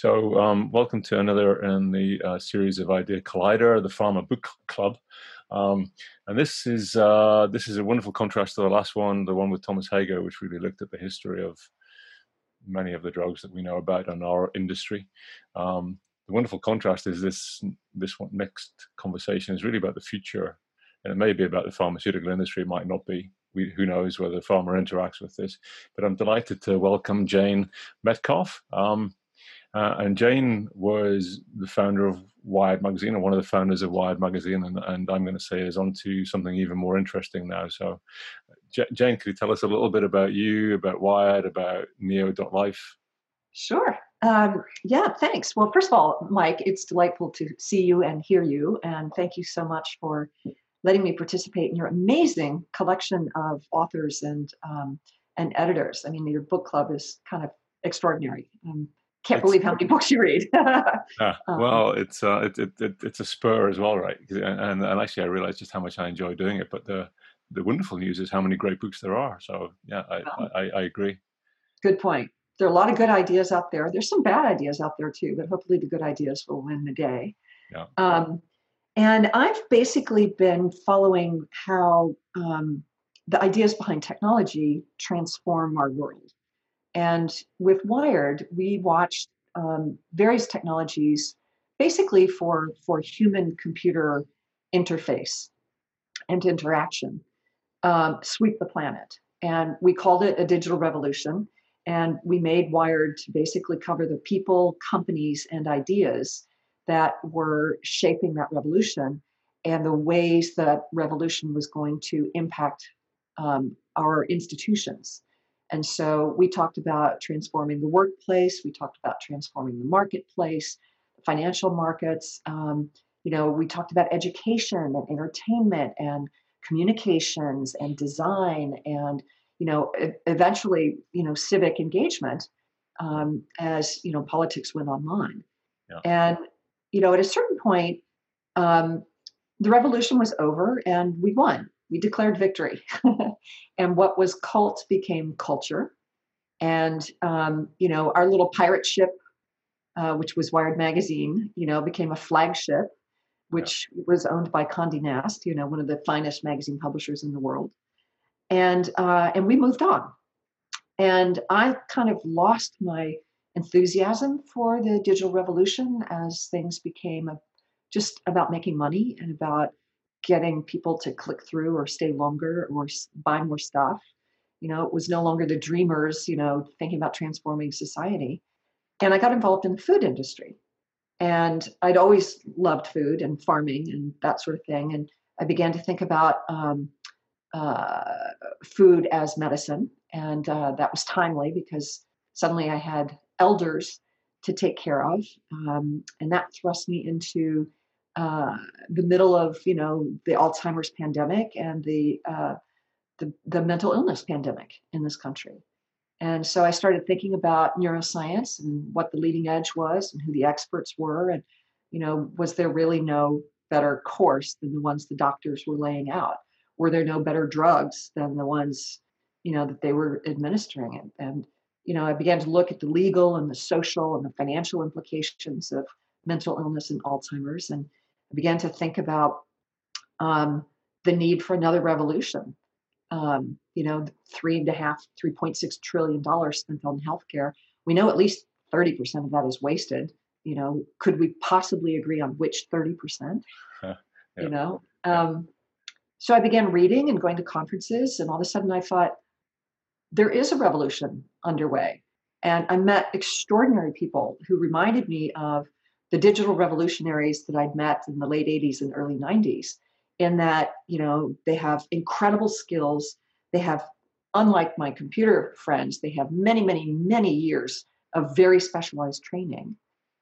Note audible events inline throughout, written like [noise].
So, um, welcome to another in the uh, series of Idea Collider, the Pharma Book Club. Um, and this is uh, this is a wonderful contrast to the last one, the one with Thomas Hager, which really looked at the history of many of the drugs that we know about in our industry. Um, the wonderful contrast is this this one, next conversation is really about the future, and it may be about the pharmaceutical industry. It might not be. We, who knows whether pharma interacts with this? But I'm delighted to welcome Jane Metcalf. Um, uh, and Jane was the founder of Wired Magazine, or one of the founders of Wired Magazine, and, and I'm going to say is on to something even more interesting now. So, J- Jane, could you tell us a little bit about you, about Wired, about Neo.life? Sure. Um, yeah, thanks. Well, first of all, Mike, it's delightful to see you and hear you. And thank you so much for letting me participate in your amazing collection of authors and um, and editors. I mean, your book club is kind of extraordinary. Um, can't believe how many books you read. [laughs] yeah, um, well, it's uh, it, it, it, it's a spur as well, right? And, and actually, I realized just how much I enjoy doing it. But the the wonderful news is how many great books there are. So yeah, I, I, I agree. Good point there are a lot of good ideas out there. There's some bad ideas out there too, but hopefully the good ideas will win the day. Yeah. Um, and I've basically been following how um, the ideas behind technology transform our world. And with Wired, we watched um, various technologies basically for, for human computer interface and interaction um, sweep the planet. And we called it a digital revolution. And we made Wired to basically cover the people, companies, and ideas that were shaping that revolution and the ways that revolution was going to impact um, our institutions. And so we talked about transforming the workplace, we talked about transforming the marketplace, the financial markets. Um, you know, we talked about education and entertainment and communications and design and you know, eventually, you know, civic engagement um, as you know politics went online. Yeah. And you know, at a certain point, um, the revolution was over, and we won. We declared victory, [laughs] and what was cult became culture. And um, you know, our little pirate ship, uh, which was Wired magazine, you know, became a flagship, which yeah. was owned by Condé Nast, you know, one of the finest magazine publishers in the world and uh, and we moved on. And I kind of lost my enthusiasm for the digital revolution as things became a, just about making money and about getting people to click through or stay longer or buy more stuff. You know, it was no longer the dreamers, you know, thinking about transforming society. And I got involved in the food industry. And I'd always loved food and farming and that sort of thing. And I began to think about um, uh, food as medicine. And uh, that was timely because suddenly I had elders to take care of. Um, and that thrust me into uh, the middle of, you know, the Alzheimer's pandemic and the, uh, the, the mental illness pandemic in this country. And so I started thinking about neuroscience and what the leading edge was and who the experts were. And, you know, was there really no better course than the ones the doctors were laying out? were there no better drugs than the ones you know that they were administering it and you know i began to look at the legal and the social and the financial implications of mental illness and alzheimer's and i began to think about um, the need for another revolution. Um, you know three and a half, three point six trillion dollars spent on healthcare. We know at least 30% of that is wasted. You know could we possibly agree on which 30% huh, you know um, so I began reading and going to conferences, and all of a sudden I thought, there is a revolution underway. And I met extraordinary people who reminded me of the digital revolutionaries that I'd met in the late 80s and early 90s, in that, you know, they have incredible skills. They have, unlike my computer friends, they have many, many, many years of very specialized training.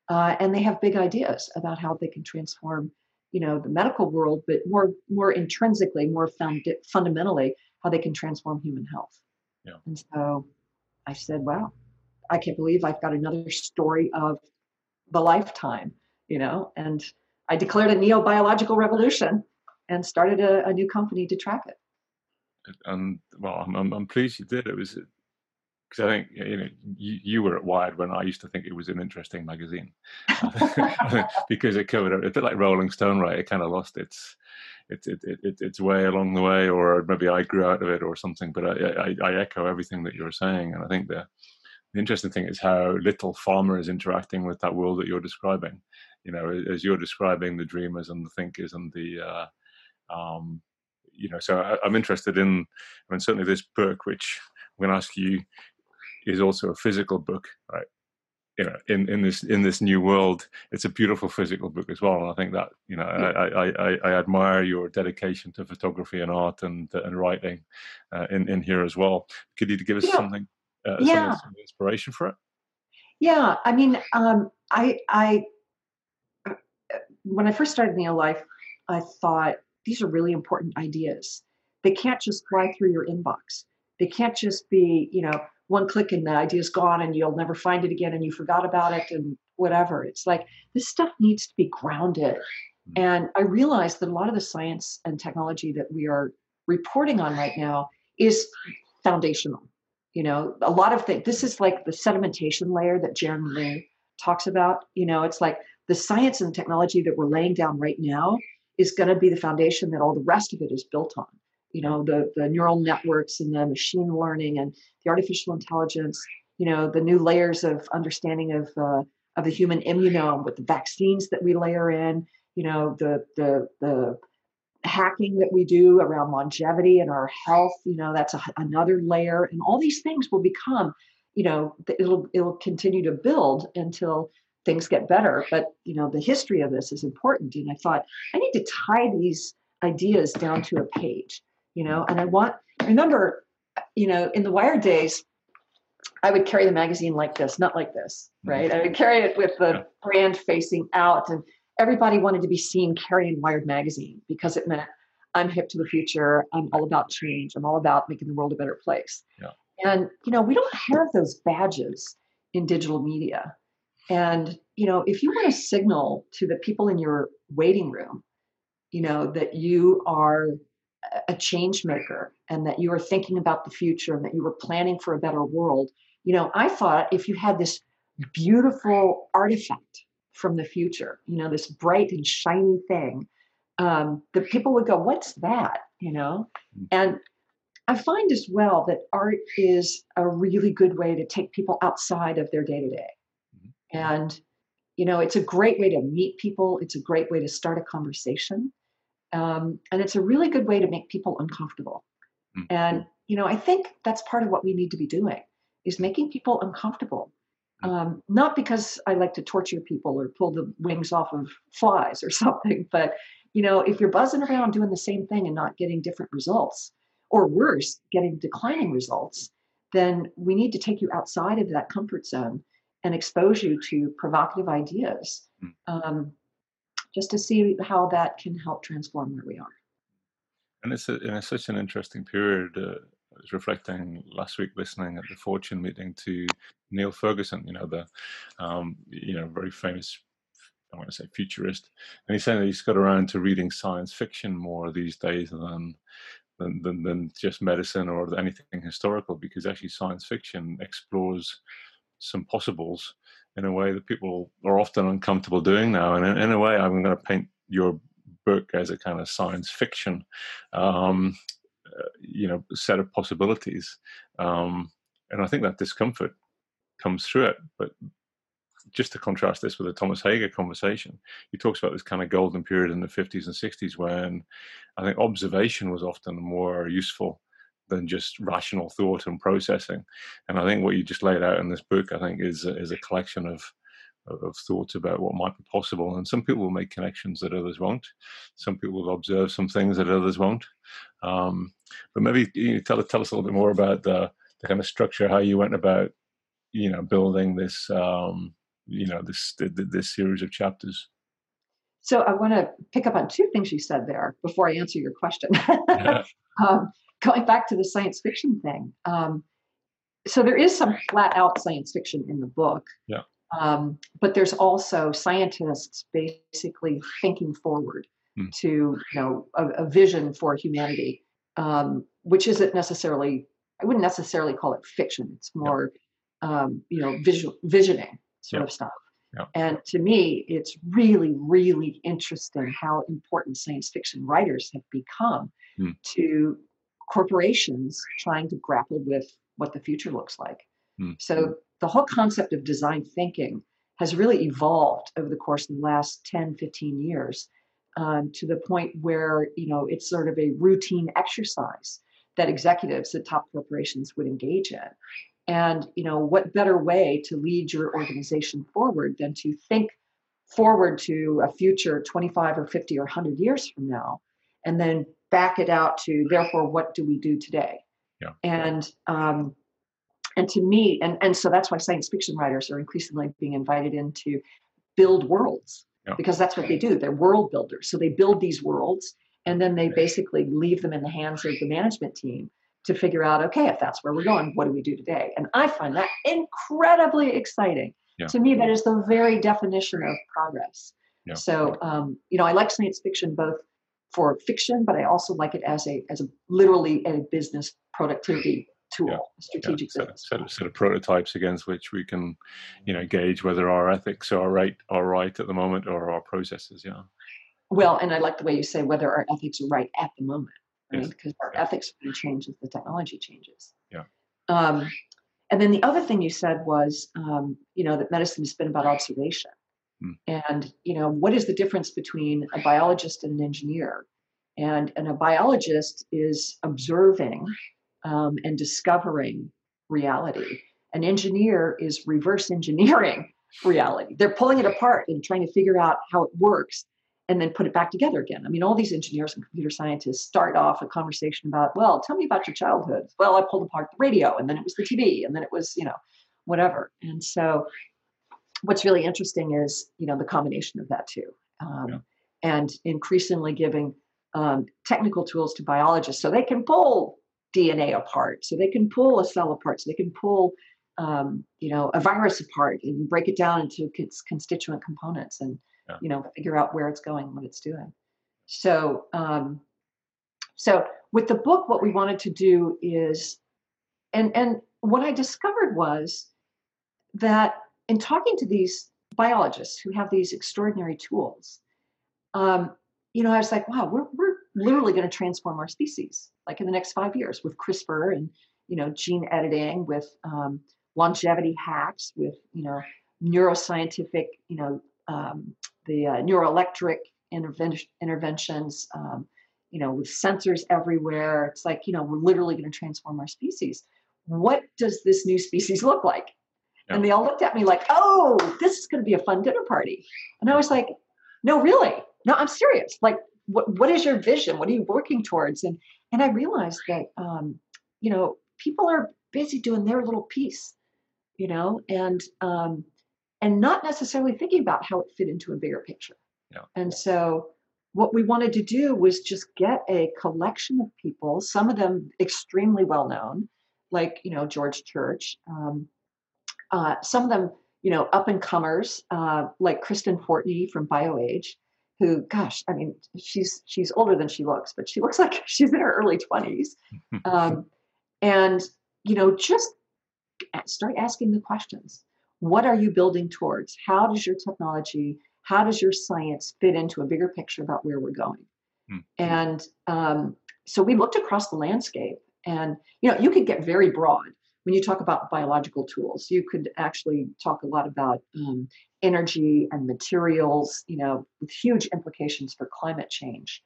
Uh, and they have big ideas about how they can transform you know the medical world but more more intrinsically more found, fundamentally how they can transform human health yeah. and so i said wow i can't believe i've got another story of the lifetime you know and i declared a neo-biological revolution and started a, a new company to track it and um, well I'm, I'm, I'm pleased you did it was because I think you know you, you, were at Wired when I used to think it was an interesting magazine [laughs] because it covered a bit like Rolling Stone, right? It kind of lost its its it, it, its way along the way, or maybe I grew out of it or something. But I, I, I echo everything that you're saying, and I think the the interesting thing is how little pharma is interacting with that world that you're describing. You know, as you're describing the dreamers and the thinkers and the uh, um, you know, so I, am interested in, I mean, certainly this book, which I'm going to ask you, is also a physical book, right? You know, in, in this in this new world, it's a beautiful physical book as well. And I think that you know, I, I, I, I admire your dedication to photography and art and and writing uh, in in here as well. Could you give us yeah. something, uh, yeah. some inspiration for it? Yeah, I mean, um, I I uh, when I first started Neo Life, I thought these are really important ideas. They can't just fly through your inbox. They can't just be, you know, one click and the idea's gone and you'll never find it again and you forgot about it and whatever. It's like this stuff needs to be grounded. Hmm. And I realized that a lot of the science and technology that we are reporting on right now is foundational. You know, a lot of things. This is like the sedimentation layer that Jeremy talks about. You know, it's like the science and technology that we're laying down right now is going to be the foundation that all the rest of it is built on. You know, the, the neural networks and the machine learning and the artificial intelligence, you know, the new layers of understanding of, uh, of the human immunome with the vaccines that we layer in, you know, the, the, the hacking that we do around longevity and our health, you know, that's a, another layer. And all these things will become, you know, it'll, it'll continue to build until things get better. But you know, the history of this is important. And I thought I need to tie these ideas down to a page. You know, and I want remember, you know, in the Wired days, I would carry the magazine like this, not like this, mm-hmm. right? I would carry it with the brand facing out, and everybody wanted to be seen carrying Wired magazine because it meant I'm hip to the future. I'm all about change. I'm all about making the world a better place. Yeah. And you know, we don't have those badges in digital media. And, you know, if you want to signal to the people in your waiting room, you know, that you are a change maker and that you are thinking about the future and that you were planning for a better world, you know, I thought if you had this beautiful artifact from the future, you know, this bright and shiny thing, um, the people would go, What's that? You know? Mm. And I find as well that art is a really good way to take people outside of their day to day. And, you know, it's a great way to meet people, it's a great way to start a conversation. Um, and it's a really good way to make people uncomfortable. Mm-hmm. And, you know, I think that's part of what we need to be doing is making people uncomfortable. Um, not because I like to torture people or pull the wings off of flies or [laughs] something, but you know, if you're buzzing around doing the same thing and not getting different results, or worse, getting declining results, then we need to take you outside of that comfort zone and expose you to provocative ideas hmm. um, just to see how that can help transform where we are. And it's, a, and it's such an interesting period. Uh, I was reflecting last week listening at the Fortune meeting to Niall Ferguson, you know, the um, you know very famous I want to say futurist, and he's saying that he's got around to reading science fiction more these days than than, than, than just medicine or anything historical, because actually science fiction explores some possibles in a way that people are often uncomfortable doing now. And in, in a way, I'm going to paint your book as a kind of science fiction, um, you know, set of possibilities. Um, and I think that discomfort comes through it. But just to contrast this with the Thomas Hager conversation, he talks about this kind of golden period in the 50s and 60s when I think observation was often more useful than just rational thought and processing. And I think what you just laid out in this book, I think, is is a collection of of thoughts about what might be possible. And some people will make connections that others won't. Some people will observe some things that others won't. Um, but maybe you know, tell tell us a little bit more about the, the kind of structure, how you went about, you know, building this, um, you know, this this series of chapters. So I want to pick up on two things you said there before I answer your question. [laughs] [laughs] um, going back to the science fiction thing, um, so there is some flat out science fiction in the book. Yeah. Um, but there's also scientists basically thinking forward hmm. to you know a, a, vision for humanity, um, which isn't necessarily I wouldn't necessarily call it fiction. It's more, um, you know, visual visioning sort of stuff. Yeah. And to me, it's really, really interesting how important science fiction writers have become hmm. to corporations trying to grapple with what the future looks like. Hmm. So the whole concept of design thinking has really evolved over the course of the last 10, 15 years um, to the point where, you know, it's sort of a routine exercise that executives at top corporations would engage in. And, you know, what better way to lead your organization forward than to think forward to a future 25 or 50 or 100 years from now, and then back it out to, therefore, what do we do today? Yeah. And, um, and to me, and, and so that's why science fiction writers are increasingly being invited in to build worlds yeah. because that's what they do. They're world builders. So they build these worlds and then they basically leave them in the hands of the management team to figure out okay if that's where we're going what do we do today and i find that incredibly exciting yeah. to me that is the very definition of progress yeah. so um, you know i like science fiction both for fiction but i also like it as a as a literally a business productivity tool yeah. strategic yeah. set, set, set, of prototypes against which we can you know gauge whether our ethics are right are right at the moment or our processes yeah well and i like the way you say whether our ethics are right at the moment right? Because our yeah. ethics going to change as the technology changes. Yeah. Um, and then the other thing you said was, um, you know, that medicine has been about observation. Mm. And, you know, what is the difference between a biologist and an engineer? And, and a biologist is observing um, and discovering reality. An engineer is reverse engineering [laughs] reality. They're pulling it apart and trying to figure out how it works and then put it back together again. I mean, all these engineers and computer scientists start off a conversation about, well, tell me about your childhood. Well, I pulled apart the radio, and then it was the TV, and then it was, you know, whatever. And so, what's really interesting is, you know, the combination of that too, um, yeah. and increasingly giving um, technical tools to biologists so they can pull DNA apart, so they can pull a cell apart, so they can pull um, you know a virus apart and break it down into its constituent components and yeah. you know figure out where it's going what it's doing. So um, so with the book what we wanted to do is and and what i discovered was that in talking to these biologists who have these extraordinary tools um, you know i was like wow we're, we're literally going to transform our species like in the next five years with crispr and you know gene editing with um, longevity hacks with you know neuroscientific you know um, the uh, neuroelectric interven- interventions, um, you know, with sensors everywhere. It's like, you know, we're literally going to transform our species. What does this new species look like? Yeah. And they all looked at me like, oh, this is going to be a fun dinner party. And I was like, no, really? No, I'm serious. Like, what, what is your vision? What are you working towards? And, and I realized that, um, you know, people are busy doing their little piece, you know, and, um, and not necessarily thinking about how it fit into a bigger picture. Yeah. And so what we wanted to do was just get a collection of people, some of them extremely well known, like you know George Church, um, uh, some of them you know up and comers uh, like Kristen Fortney from BioAge, who gosh, I mean she's she's older than she looks, but she [laughs] looks like she's in her early twenties, um, [laughs] and you know just start asking the questions what are you building towards? How does your technology, how does your science fit into a bigger picture about where we're going? Mm-hmm. And um, so we looked across the landscape, and you know, you could get very broad when you talk about biological tools. You could actually talk a lot about um, energy and materials, you know, with huge implications for climate change.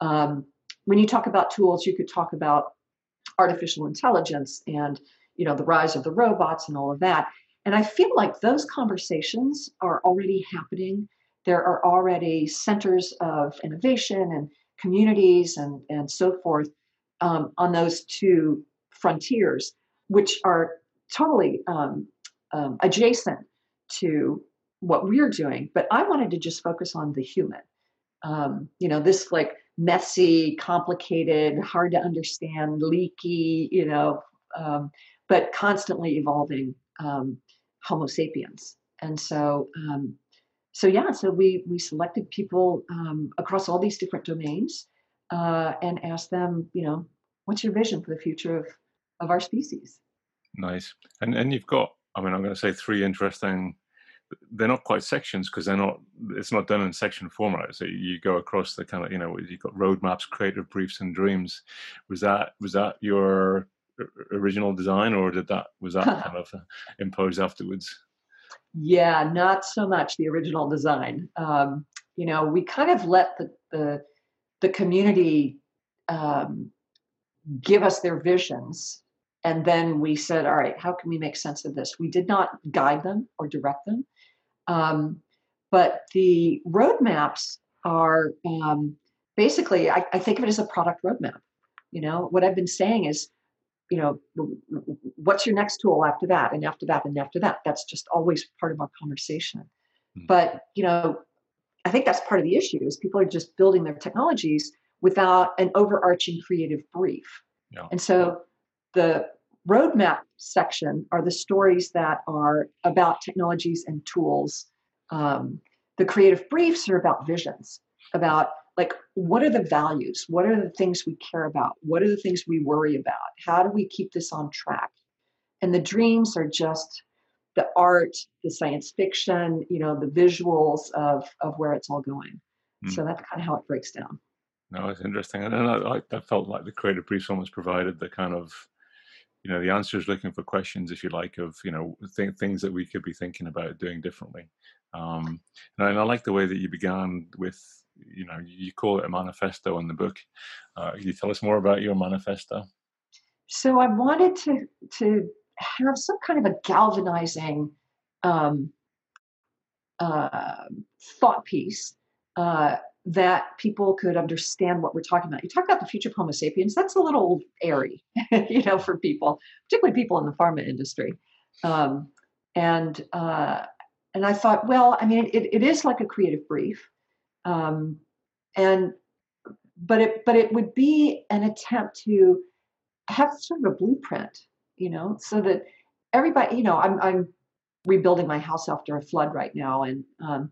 Um, when you talk about tools, you could talk about artificial intelligence and you know the rise of the robots and all of that and I feel like those conversations are already happening. There are already centers of innovation and communities and, and so forth um, on those two frontiers, which are totally um, um, adjacent to what we're doing. But I wanted to just focus on the human. Um, you know, this like messy, complicated, hard to understand, leaky, you know, um, but constantly evolving um, Homo sapiens. And so, um, so yeah, so we we selected people um, across all these different domains uh, and asked them, you know, what's your vision for the future of of our species. Nice. And and you've got, I mean, I'm going to say three interesting. They're not quite sections because they're not. It's not done in section format. So you go across the kind of, you know, you've got roadmaps, creative briefs, and dreams. Was that was that your original design, or did that was that [laughs] kind of uh, imposed afterwards? Yeah, not so much the original design. Um, you know, we kind of let the the, the community um, give us their visions and then we said, all right, how can we make sense of this? We did not guide them or direct them. Um, but the roadmaps are um, basically, I, I, think of it as a product roadmap. You know, what I've been saying is, you know, what's your next tool after that, and after that, and after that? That's just always part of our conversation. Mm-hmm. But, you know, I think that's part of the issue is people are just building their technologies without an overarching creative brief. Yeah. And so the roadmap section are the stories that are about technologies and tools. Um, the creative briefs are about visions, about like what are the values? What are the things we care about? What are the things we worry about? How do we keep this on track? And the dreams are just the art, the science fiction, you know, the visuals of of where it's all going. Mm. So that's kind of how it breaks down. No, it's interesting, and I, I, felt like the creative briefs almost provided the kind of you know the answer is looking for questions if you like of you know th- things that we could be thinking about doing differently. Um, and, I, and, I, like the way that you began with you know you call it a manifesto in the book. Uh, can you tell us more about your manifesto? So i wanted to to have some kind of a galvanizing um, uh, thought piece uh, that people could understand what we're talking about. You talk about the future of Homo sapiens, that's a little airy, [laughs] you know, for people, particularly people in the pharma industry. Um, and uh, and I thought, well, I mean, it, it is like a creative brief, um, and but it but it would be an attempt to have sort of a blueprint, you know, so that everybody, you know, I'm I'm rebuilding my house after a flood right now, and um,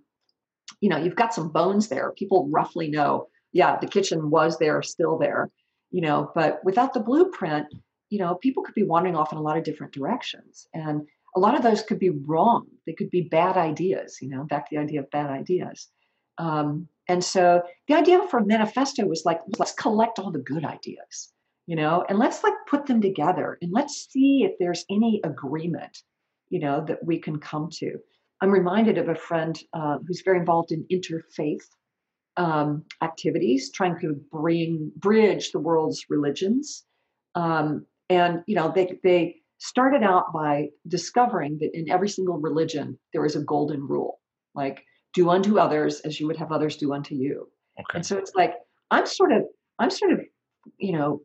you know, you've got some bones there. People roughly know, yeah, the kitchen was there, still there, you know, but without the blueprint, you know, people could be wandering off in a lot of different directions. And a lot of those could be wrong. They could be bad ideas, you know, back to the idea of bad ideas. Um, and so the idea for manifesto was like, let's collect all the good ideas, you know, and let's like put them together and let's see if there's any agreement, you know, that we can come to. I'm reminded of a friend uh, who's very involved in interfaith um, activities, trying to bring bridge the world's religions. Um, and you know, they they started out by discovering that in every single religion there is a golden rule, like do unto others as you would have others do unto you. Okay. And so it's like I'm sort of I'm sort of you know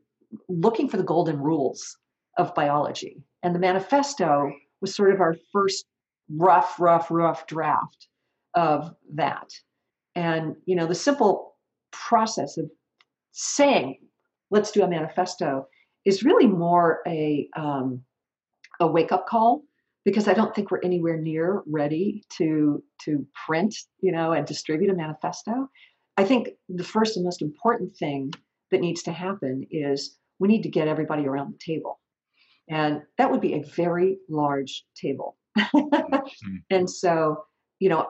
looking for the golden rules of biology, and the manifesto was sort of our first rough, rough, rough draft of that. And, you know, the simple process of saying, let's do a manifesto is really more a, um, a wake up call because I don't think we're anywhere near ready to, to print, you know, and distribute a manifesto. I think the first and most important thing that needs to happen is we need to get everybody around the table. And that would be a very large table. Mm-hmm. [laughs] And so, you know,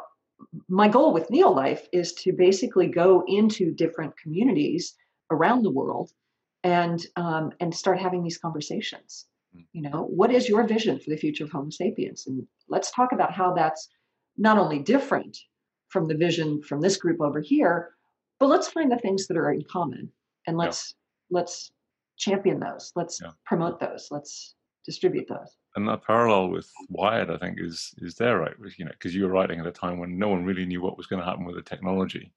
my goal with Neolife is to basically go into different communities around the world and um, and start having these conversations. Mm. You know, what is your vision for the future of Homo sapiens? And let's talk about how that's not only different from the vision from this group over here, but let's find the things that are in common and let's yeah. let's champion those. Let's yeah. promote those. Let's distribute those and that parallel with Wired, I think, is is there, right? You know, because you were writing at a time when no one really knew what was going to happen with the technology,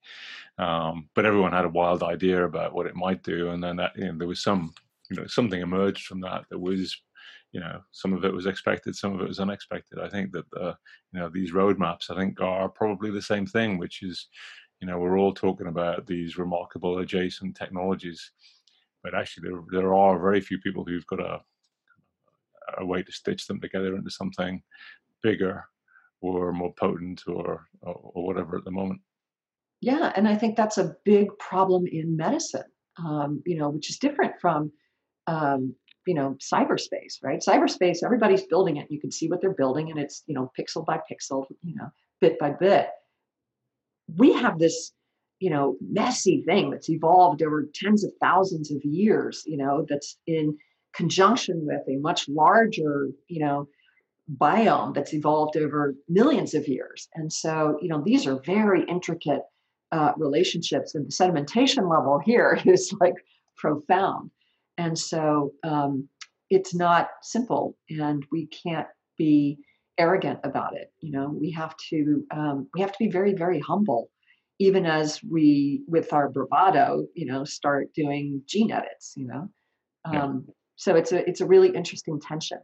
um, but everyone had a wild idea about what it might do, and then that, you know, there was some, you know, something emerged from that that was, you know, some of it was expected, some of it was unexpected. I think that the, you know, these roadmaps, I think, are probably the same thing, which is, you know, we're all talking about these remarkable adjacent technologies, but actually there there are very few people who've got a a way to stitch them together into something bigger or more potent or, or, or whatever at the moment. Yeah, and I think that's a big problem in medicine. Um, you know, which is different from um, you know cyberspace right cyberspace everybody's building it you can see what they're building and it's you know pixel by pixel you know bit by bit we have this you know messy thing that's evolved over tens of thousands of years you know that's in conjunction with a much larger you know biome that's evolved over millions of years. And so you know these are very intricate uh, relationships and the sedimentation level here [laughs] is like profound. And so um, it's not simple and we can't be arrogant about it you know? We have to um, we have to be very very humble even as we with our bravado you know start doing gene edits you know? Yeah. So it's a it's a really interesting tension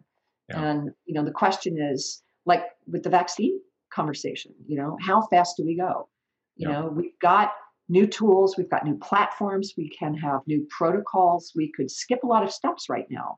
yeah. and you know the question is like with the vaccine conversation you know how fast do we go you yeah. know we've got new tools we've got new platforms we can have new protocols we could skip a lot of steps right now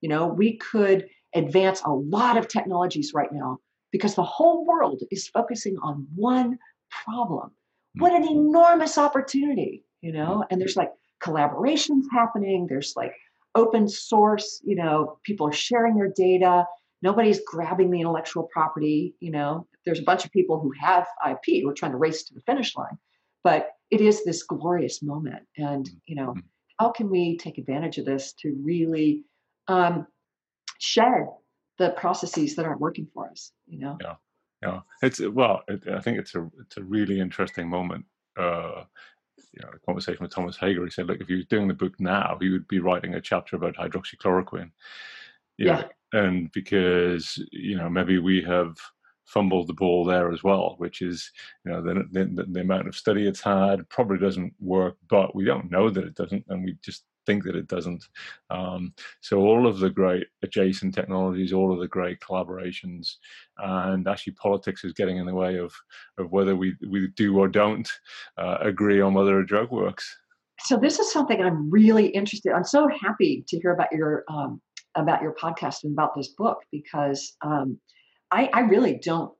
you know we could advance a lot of technologies right now because the whole world is focusing on one problem what an mm-hmm. enormous opportunity you know and there's like collaborations happening there's like open source you know people are sharing their data. Nobody's grabbing the intellectual property you know. There's a bunch of people who have ip We're trying to race to the finish line but it is this glorious moment. And you know mm-hmm. how can we take advantage of this to really um, shed the processes that aren't working for us you know? Yeah. Yeah. It's well it, i think it's a it's a really interesting moment uh you know, a conversation with Thomas Hager, he said, look, if he was doing the book now, he would be writing a chapter about hydroxychloroquine. You yeah. Know, and because, you know, maybe we have fumbled the ball there as well, which is, you know, the, the, the amount of study it's had probably doesn't work, but we don't know that it doesn't. And we just think that it doesn't. Um, so all of the great adjacent technologies, all of the great collaborations, and actually politics is getting in the way of of whether we we do or don't uh, agree on whether a drug works. So this is something I'm really interested. I'm so happy to hear about your um, about your podcast and about this book because um, I, I really don't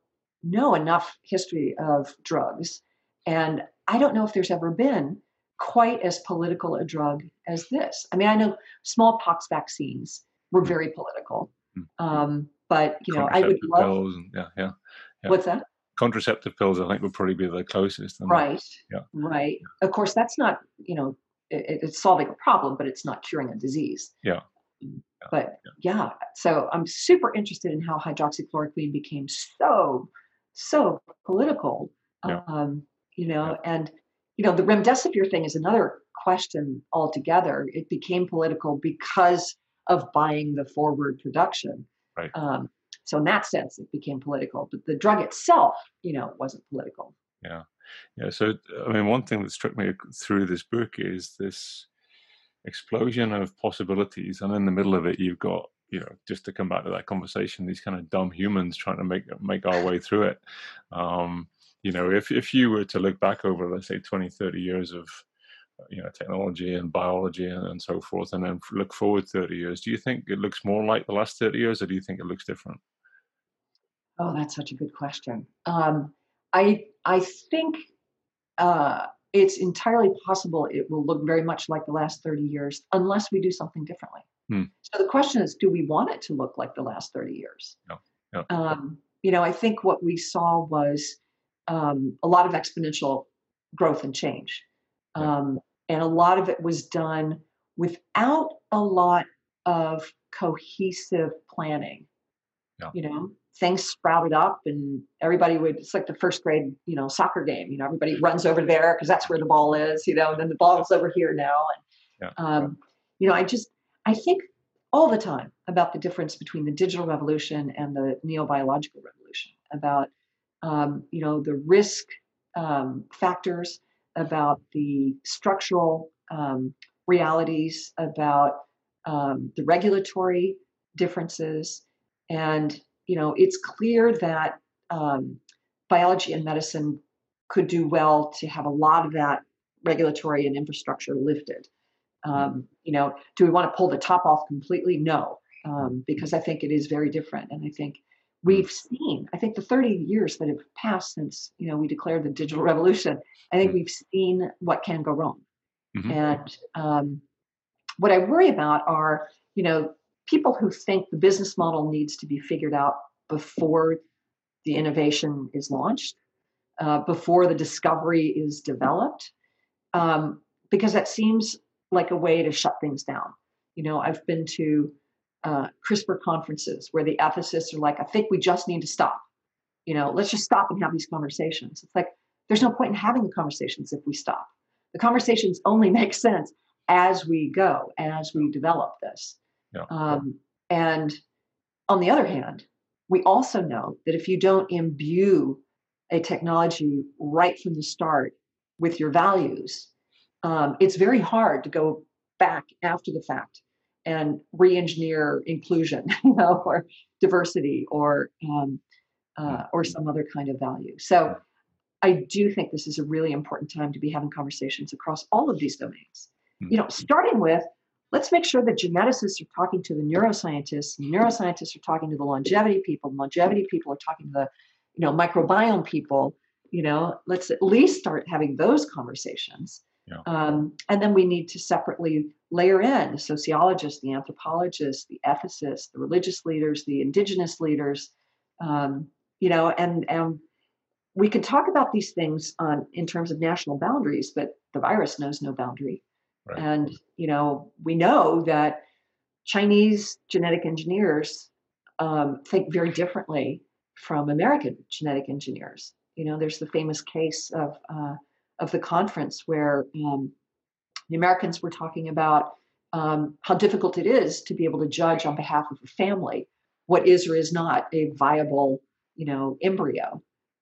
know enough history of drugs, and I don't know if there's ever been quite as political a drug as this. I mean, I know smallpox vaccines were very political, hmm. um, but you know, I would love. Pills and, yeah, yeah, yeah. What's that? Contraceptive pills, I think, would probably be the closest. Right. Yeah. Right. Of course, that's not you know, it, it's solving a problem, but it's not curing a disease. Yeah. But yeah. yeah, so I'm super interested in how hydroxychloroquine became so, so political. Yeah. Um, you know, and you know, the remdesivir thing is another question altogether. It became political because of buying the forward production. Right. Um, so in that sense, it became political. But the drug itself, you know, wasn't political. Yeah, yeah. So I mean, one thing that struck me through this book is this explosion of possibilities, and in the middle of it, you've got you know just to come back to that conversation, these kind of dumb humans trying to make make our way through it. Um, you know, if, if you were to look back over, let's say, 20, 30 years of, uh, you know, technology and biology and, and so forth, and then look forward 30 years, do you think it looks more like the last 30 years or do you think it looks different? Oh, that's such a good question. Um, I, I think uh, it's entirely possible it will look very much like the last 30 years unless we do something differently. Hmm. So the question is, do we want it to look like the last 30 years? No. no. Um, you know, I think what we saw was um, a lot of exponential growth and change. Um, and a lot of it was done without a lot of cohesive planning. Yeah. You know, things sprouted up and everybody would, it's like the first grade, you know, soccer game. You know, everybody runs over there because that's where the ball is, you know, and then the ball's over here now. And, yeah. um, you know, I just, I think all the time about the difference between the digital revolution and the neo-biological revolution, about um, you know, the risk um, factors, about the structural um, realities, about um, the regulatory differences. And, you know, it's clear that um, biology and medicine could do well to have a lot of that regulatory and infrastructure lifted. Um, you know, do we want to pull the top off completely? No, because I think it is very different. And I think we've seen i think the 30 years that have passed since you know we declared the digital revolution i think mm-hmm. we've seen what can go wrong mm-hmm. and um, what i worry about are you know people who think the business model needs to be figured out before the innovation is launched, uh, before the discovery is developed, um, because that seems like a way to shut things down. You know, I've been to uh, CRISPR conferences where the ethicists are like, I think we just need to stop. You know, let's just stop and have these conversations. It's like, there's no point in having the conversations if we stop. The conversations only [laughs] make sense as we go, as we develop this. Yeah. Um, and on the other hand, we also know that if you don't imbue a technology right from the start with your values, um, it's very hard to go back after the fact and re-engineer inclusion, [laughs] you know, or diversity, or um, uh, or some other kind of value. So, I do think this is a really important time to be having conversations across all of these domains. You know, starting with let's make sure that geneticists are talking to the neuroscientists, neuroscientists are talking to the longevity people, longevity people are talking to the, you know, microbiome people. You know, let's at least start having those conversations. Yeah. Um, and then we need to separately layer in the sociologists, the anthropologists, the ethicists, the religious leaders, the indigenous leaders, um, you know, and and we can talk about these things on in terms of national boundaries, but the virus knows no boundary. Right. And you know, we know that Chinese genetic engineers um, think very differently from American genetic engineers. You know, there's the famous case of uh, of the conference where um, the Americans were talking about um, how difficult it is to be able to judge on behalf of a family what is or is not a viable, you know, embryo.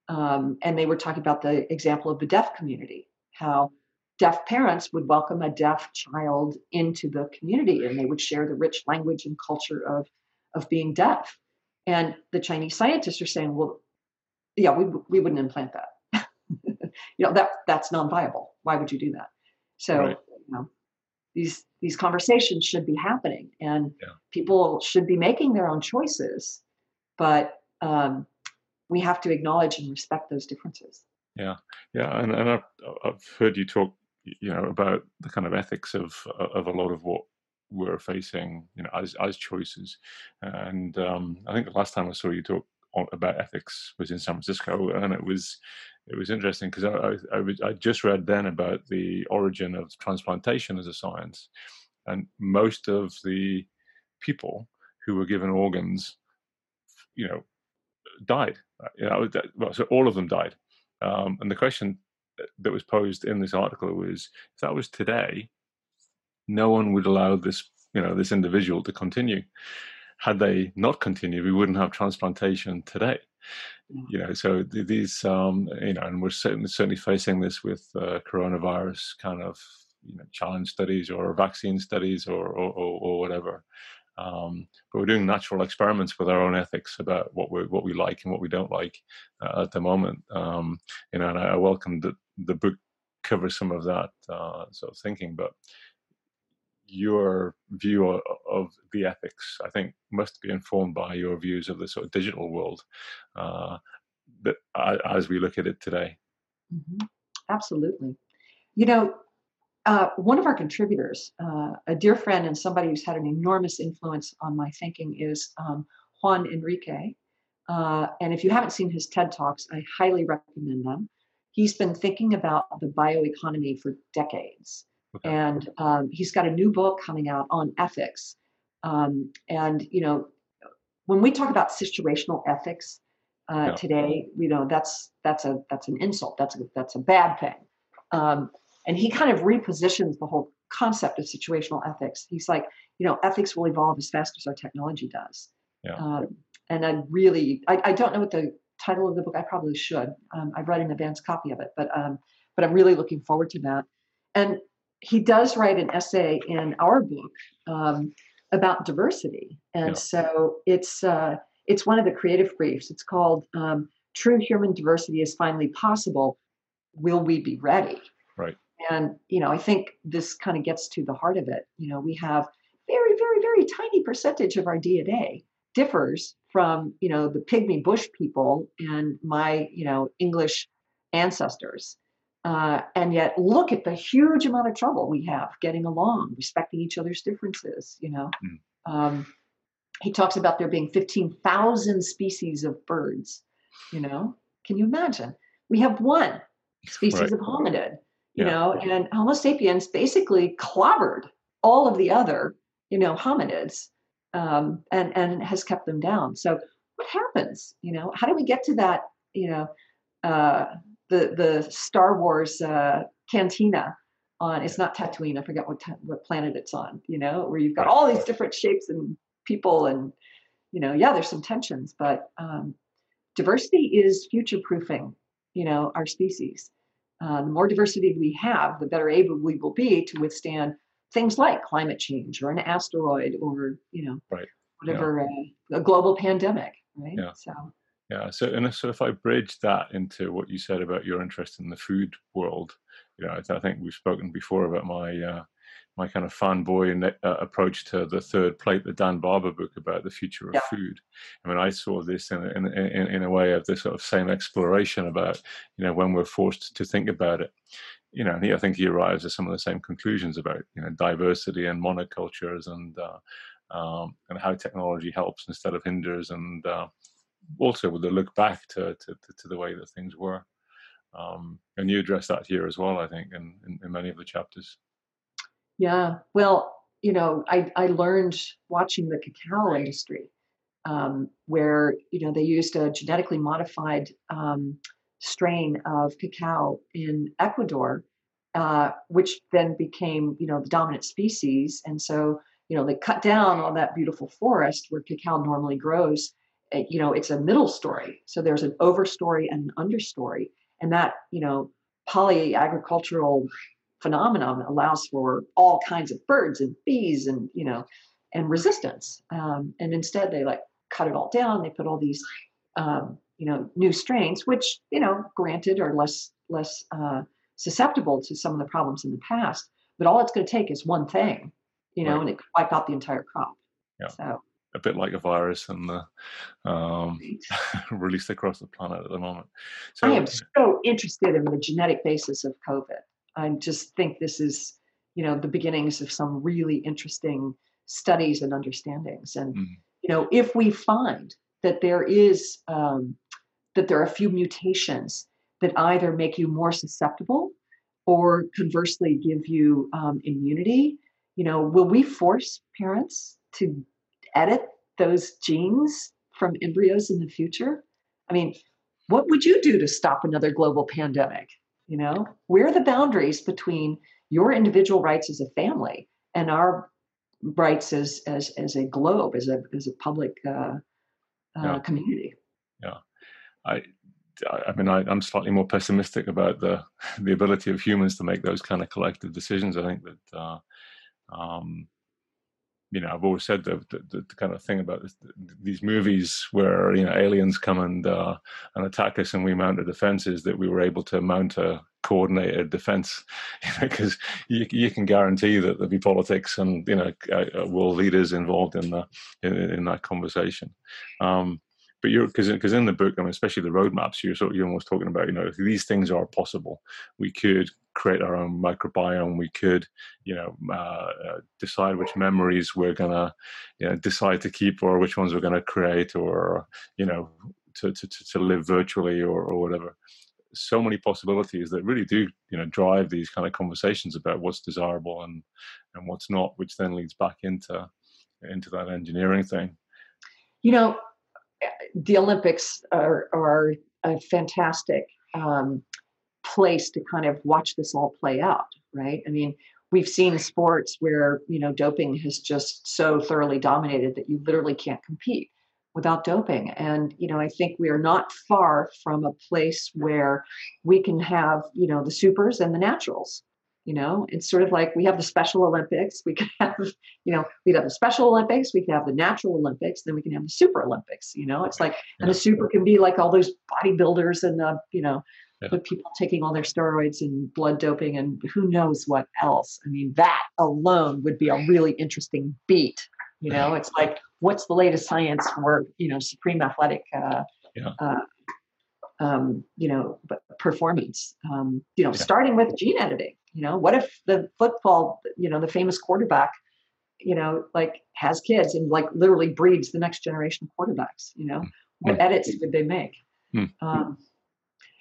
Um, and they were talking about the example of the deaf community, how deaf parents would welcome a deaf child into the community and they would share the rich language and culture of, of being deaf. And the Chinese scientists are saying, well, yeah, we, we wouldn't implant that. You know, that that's non-viable. Why would you do that? So, right. you know, these these conversations should be happening and yeah. people should be making their own choices, but um, we have to acknowledge and respect those differences. Yeah, yeah, and, and I've, I've heard you talk you know about the kind of ethics of of a lot of what we're facing you know as as choices and um, i think the last time i saw you talk about ethics was in san francisco and it was it was interesting because I, I, I, I just read then about the origin of transplantation as a science and most of the people who were given organs you know died you know well, so all of them died um, and the question that was posed in this article was if that was today, no one would allow this, you know, this individual to continue. Had they not continued, we wouldn't have transplantation today. Mm. You know, so these, um, you know, and we're certainly certainly facing this with uh, coronavirus kind of, you know, challenge studies or vaccine studies or or, or, or whatever. Um, but we're doing natural experiments with our own ethics about what we what we like and what we don't like uh, at the moment. Um, you know, and I, I welcome that the book covers some of that uh, sort of thinking, but your view of, the ethics, I think, must be informed by your views of the sort of digital world uh, that as we look at it today. Mm-hmm. Absolutely. You know, uh, one of our contributors, uh, a dear friend and somebody who's had an enormous influence on my thinking, is um, Juan Enriquez. Uh, and if you haven't seen his TED Talks, I highly recommend them. He's been thinking about the bioeconomy for decades. Okay. And um, he's got a new book coming out on ethics. Um, and, you know, when we talk about situational ethics uh, yeah. today, you know, that's that's a that's an insult. That's a, that's a bad thing. Um, and he kind of repositions the whole concept of situational ethics. He's like, you know, ethics will evolve as fast as our technology does. Yeah. Um, and I really, I, I, don't know what the title of the book. I probably should. Um, I've read an advanced copy of it, but um, but I'm really looking forward to that. And he does write an essay in our book um, about diversity, and yeah. so it's uh, it's one of the creative briefs. It's called um, "True Human Diversity is Finally Possible." Will we be ready? Right. And, you know, I think this kind of gets to the heart of it. You know, we have very, very, very tiny percentage of our DNA differs from, you know, the pygmy bush people and my, you know, English ancestors. Uh, and yet, look at the huge amount of trouble we have getting along, respecting each other's differences. You know, mm. um, he talks about there being 15,000 species of birds. You know, can you imagine? We have one species right. of hominid, you yeah. know, and Homo sapiens basically clobbered all of the other, you know, hominids um, and, and has kept them down. So what happens? You know, how do we get to that, you know, uh, the, the Star Wars uh, cantina on, it's not Tatooine, I forget what, what planet it's on, you know, where you've got all these different shapes and people and, you know, yeah, there's some tensions, but um, diversity is future proofing, you know, our species. Uh, the more diversity we have, the better able we will be to withstand things like climate change or an asteroid or you know right. whatever yeah. uh, a global pandemic right yeah. so yeah so and so if i bridge that into what you said about your interest in the food world you know i, I think we've spoken before about my uh, my kind of fanboy uh, approach to the third plate, the Dan Barber book about the future of yeah. food. I mean, I saw this in, in, in, in a way of this sort of same exploration about, you know, when we're forced to think about it. You know, and he, I think he arrives at some of the same conclusions about, you know, diversity and monocultures and uh, um, and how technology helps instead of hinders, and uh, also with a look back to, to, to the way that things were. Um, and you address that here as well, I think, in, in, in many of the chapters. Yeah. Well, you know, I, I learned watching the cacao industry um, where, you know, they used a genetically modified um, strain of cacao in Ecuador, uh, which then became, you know, the dominant species. And so, you know, they cut down all that beautiful forest where cacao normally grows. Eh, you know, it's a middle story. So there's an overstory and an understory. And that, you know, poly agricultural phenomenon allows for all kinds of birds and bees and you know and resistance um, and instead they like cut it all down they put all these um, you know new strains which you know granted are less less uh, susceptible to some of the problems in the past but all it's going to take is one thing you know right. and it could wipe out the entire crop yeah. so a bit like a virus and the um, [laughs] released across the planet at the moment. So, I am so interested in the genetic basis of COVID. I just think this is, you know, the beginnings of some really interesting studies and understandings. And mm-hmm. you know, if we find that there is um, that there are a few mutations that either make you more susceptible or conversely give you um, immunity, you know, will we force parents to edit those genes from embryos in the future? I mean, what would you do to stop another global pandemic? You know, where are the boundaries between your individual rights as a family and our rights as as as a globe, as a as a public uh, uh, yeah. community? Yeah, I. I mean, I, am slightly more pessimistic about the the ability of humans to make those kind of collective decisions. I think that uh, um, you know, I've always said the, the, the kind of thing about this, these movies where you know aliens come and uh, and attack us, and we mount a defense is that we were able to mount a coordinated defense, [laughs] because you, you can guarantee that there'll be politics and you know uh, uh, world leaders involved in the in, in that conversation. Um, but you're because because in the book, I mean, especially the roadmaps, you're sort of, you're almost talking about, you know, these things are possible. We could create our own microbiome. We could, you know, uh, uh, decide which memories we're gonna, you know, decide to keep or which ones we're gonna create, or you know, to to to live virtually or or whatever. So many possibilities that really do, you know, drive these kind of conversations about what's desirable and and what's not, which then leads back into into that engineering thing. You know, the Olympics are, are a fantastic um, place to kind of watch this all play out, right? I mean, we've seen sports where you know doping has just so thoroughly dominated that you literally can't compete without doping. And you know i think we are not far from a place where we can have you know the supers and the naturals you know it's sort of like we have the special olympics we could [laughs] have you know we'd have the special olympics we could have the natural olympics then we can have the super olympics you know it's like and the super can be like all those bodybuilders and the you know yeah. the people taking all their steroids and blood doping and who knows what else i mean that alone would be a really interesting beat you know it's like what's the latest science for you know supreme athletic uh, yeah. uh, um, you know performance um, you know yeah. starting with gene editing you know, what if the football, you know, the famous quarterback, you know, like has kids and like literally breeds the next generation of quarterbacks. You know, what mm. edits would they make? Mm. Um,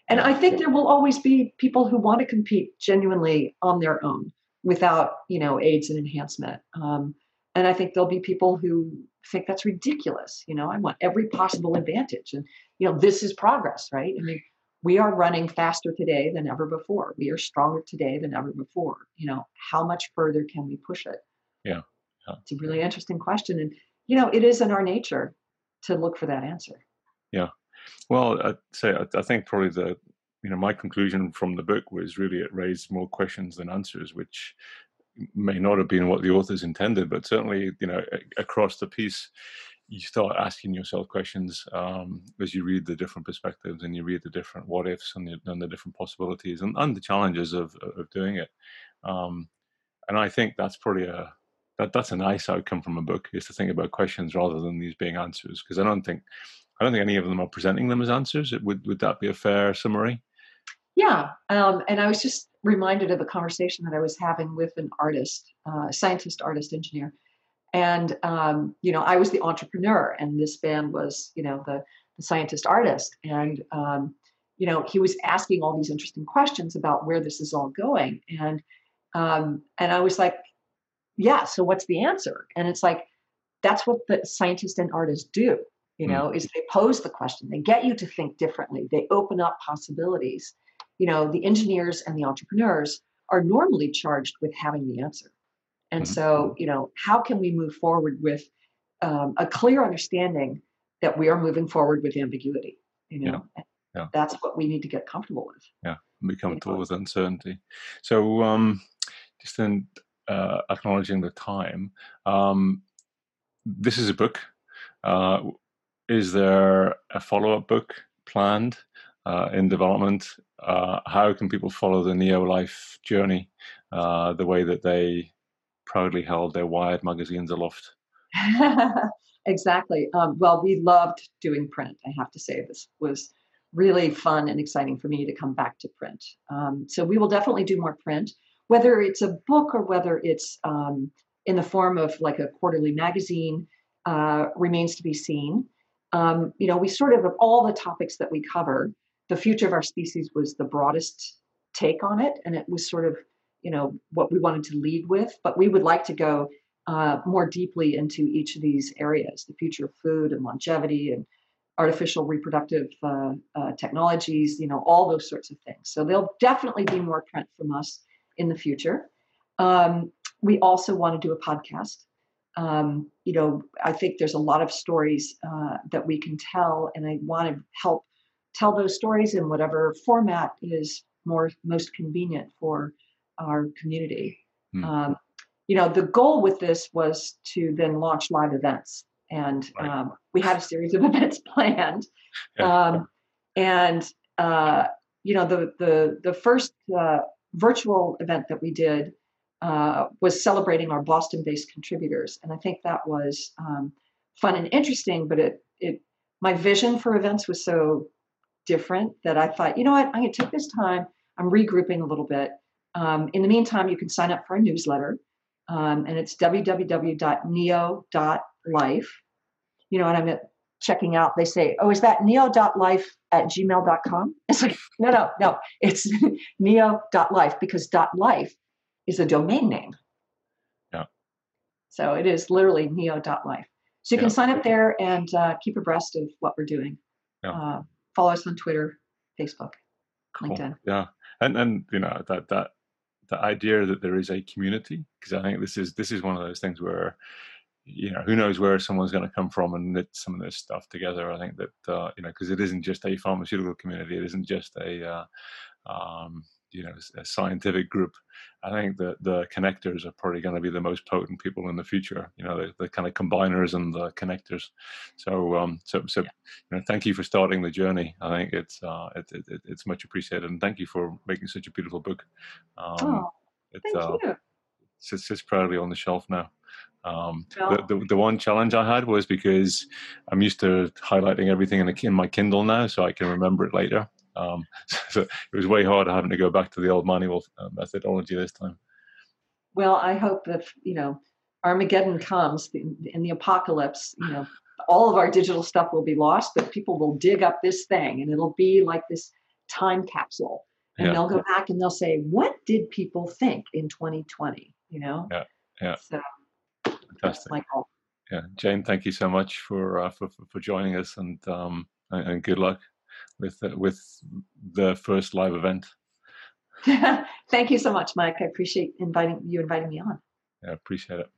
and I think there will always be people who want to compete genuinely on their own without, you know, aids and enhancement. Um, and I think there'll be people who think that's ridiculous. You know, I want every possible advantage, and you know, this is progress, right? I mean, we are running faster today than ever before. We are stronger today than ever before. You know, how much further can we push it? Yeah. yeah. It's a really interesting question. And, you know, it is in our nature to look for that answer. Yeah. Well, I'd say, I, I think probably the, you know, my conclusion from the book was really it raised more questions than answers, which may not have been what the authors intended, but certainly, you know, across the piece, you start asking yourself questions um, as you read the different perspectives and you read the different what ifs and the, and the different possibilities and, and, the challenges of, of doing it. Um, and I think that's probably a that that's a nice outcome from a book is to think about questions rather than these being answers because I don't think I don't think any of them are presenting them as answers. It, would would that be a fair summary? Yeah, um, and I was just reminded of a conversation that I was having with an artist, uh, scientist, artist, engineer, and um, you know I was the entrepreneur, and this band was you know the the scientist artist, and um, you know he was asking all these interesting questions about where this is all going, and um, and I was like, yeah, so what's the answer? And it's like, that's what the scientists and artists do, you hmm. know, mm. is they pose the question, they get you to think differently, they open up possibilities. You know, the engineers and the entrepreneurs are normally charged with having the answer. And mm-hmm. so, you know, how can we move forward with um, a clear understanding that we are moving forward with ambiguity? You know, yeah. Yeah. that's what we need to get comfortable with. Yeah, be comfortable with uncertainty. So, um, just in uh, acknowledging the time, um, this is a book. Uh, is there a follow-up book planned uh, in development? Uh, how can people follow the Neo Life journey uh, the way that they proudly held their Wired magazines aloft? [laughs] exactly. Um, well, we loved doing print. I have to say, this was really fun and exciting for me to come back to print. Um, so we will definitely do more print whether it's a book or whether it's um, in the form of like a quarterly magazine uh, remains to be seen. Um, you know, we sort of, of all the topics that we cover, the future of our species was the broadest take on it. And it was sort of, you know, what we wanted to lead with. But we would like to go uh, more deeply into each of these areas the future of food and longevity and artificial reproductive uh, uh, technologies, you know, all those sorts of things. So there'll definitely be more print from us in the future. Um, we also want to do a podcast. Um, you know, I think there's a lot of stories uh, that we can tell, and I want to help tell those stories in whatever format is more most convenient for our community. Mm. Um, you know, the goal with this was to then launch live events, and right. um, we had a series of [laughs] events planned. Yeah. Um, and uh, you know, the the the first uh, virtual event that we did uh, was celebrating our Boston-based contributors, and I think that was um, fun and interesting. But it, it, my vision for events was so different that I thought, you know what, I'm going to take this time. I'm regrouping a little bit. Um, in the meantime, you can sign up for a newsletter, um, and it's www.neo.life. You know, and I'm checking out, they say, Oh, is that neo.life at gmail.com? [laughs] It's like, no, no, no. It's [laughs] neo.life because .life is a domain name. Yeah. So it is literally neo.life. So you yeah. can sign up there and uh, keep abreast of what we're doing. Yeah. Uh, follow us on Twitter, Facebook, cool. LinkedIn. Yeah. And, and, you know, that, that, the idea that there is a community, because I think this is, this is one of those things where, you know, who knows where someone's going to come from and knit some of this stuff together. I think that uh, you know, because it isn't just a pharmaceutical community, it isn't just a uh, um, you know a scientific group. I think that the connectors are probably going to be the most potent people in the future. You know, the, the kind of combiners and the connectors. So, um, so, so, yeah. you know, thank you for starting the journey. I think it's uh, it, it, it's much appreciated, and thank you for making such a beautiful book. Um, oh, thank uh, you. It sits proudly on the shelf now. Um, the, the, the, one challenge I had was because I'm used to highlighting everything in, a, in my Kindle now, so I can remember it later. Um, [laughs] so it was way harder having to go back to the old manual uh, methodology this time. Well, I hope that you know Armageddon comes in, the apocalypse, you know, all of our digital stuff will be lost, but people will dig up this thing and it'll be like this time capsule. And yeah. they'll go back and they'll say, What did people think in 2020? You know? Yeah. Yeah. So Fantastic. goal. Yeah. Jane, thank you so much for uh, for, for joining us and um and good luck with uh, with the first live event. [laughs] thank you so much, Mike. I appreciate inviting you inviting me on. I appreciate it.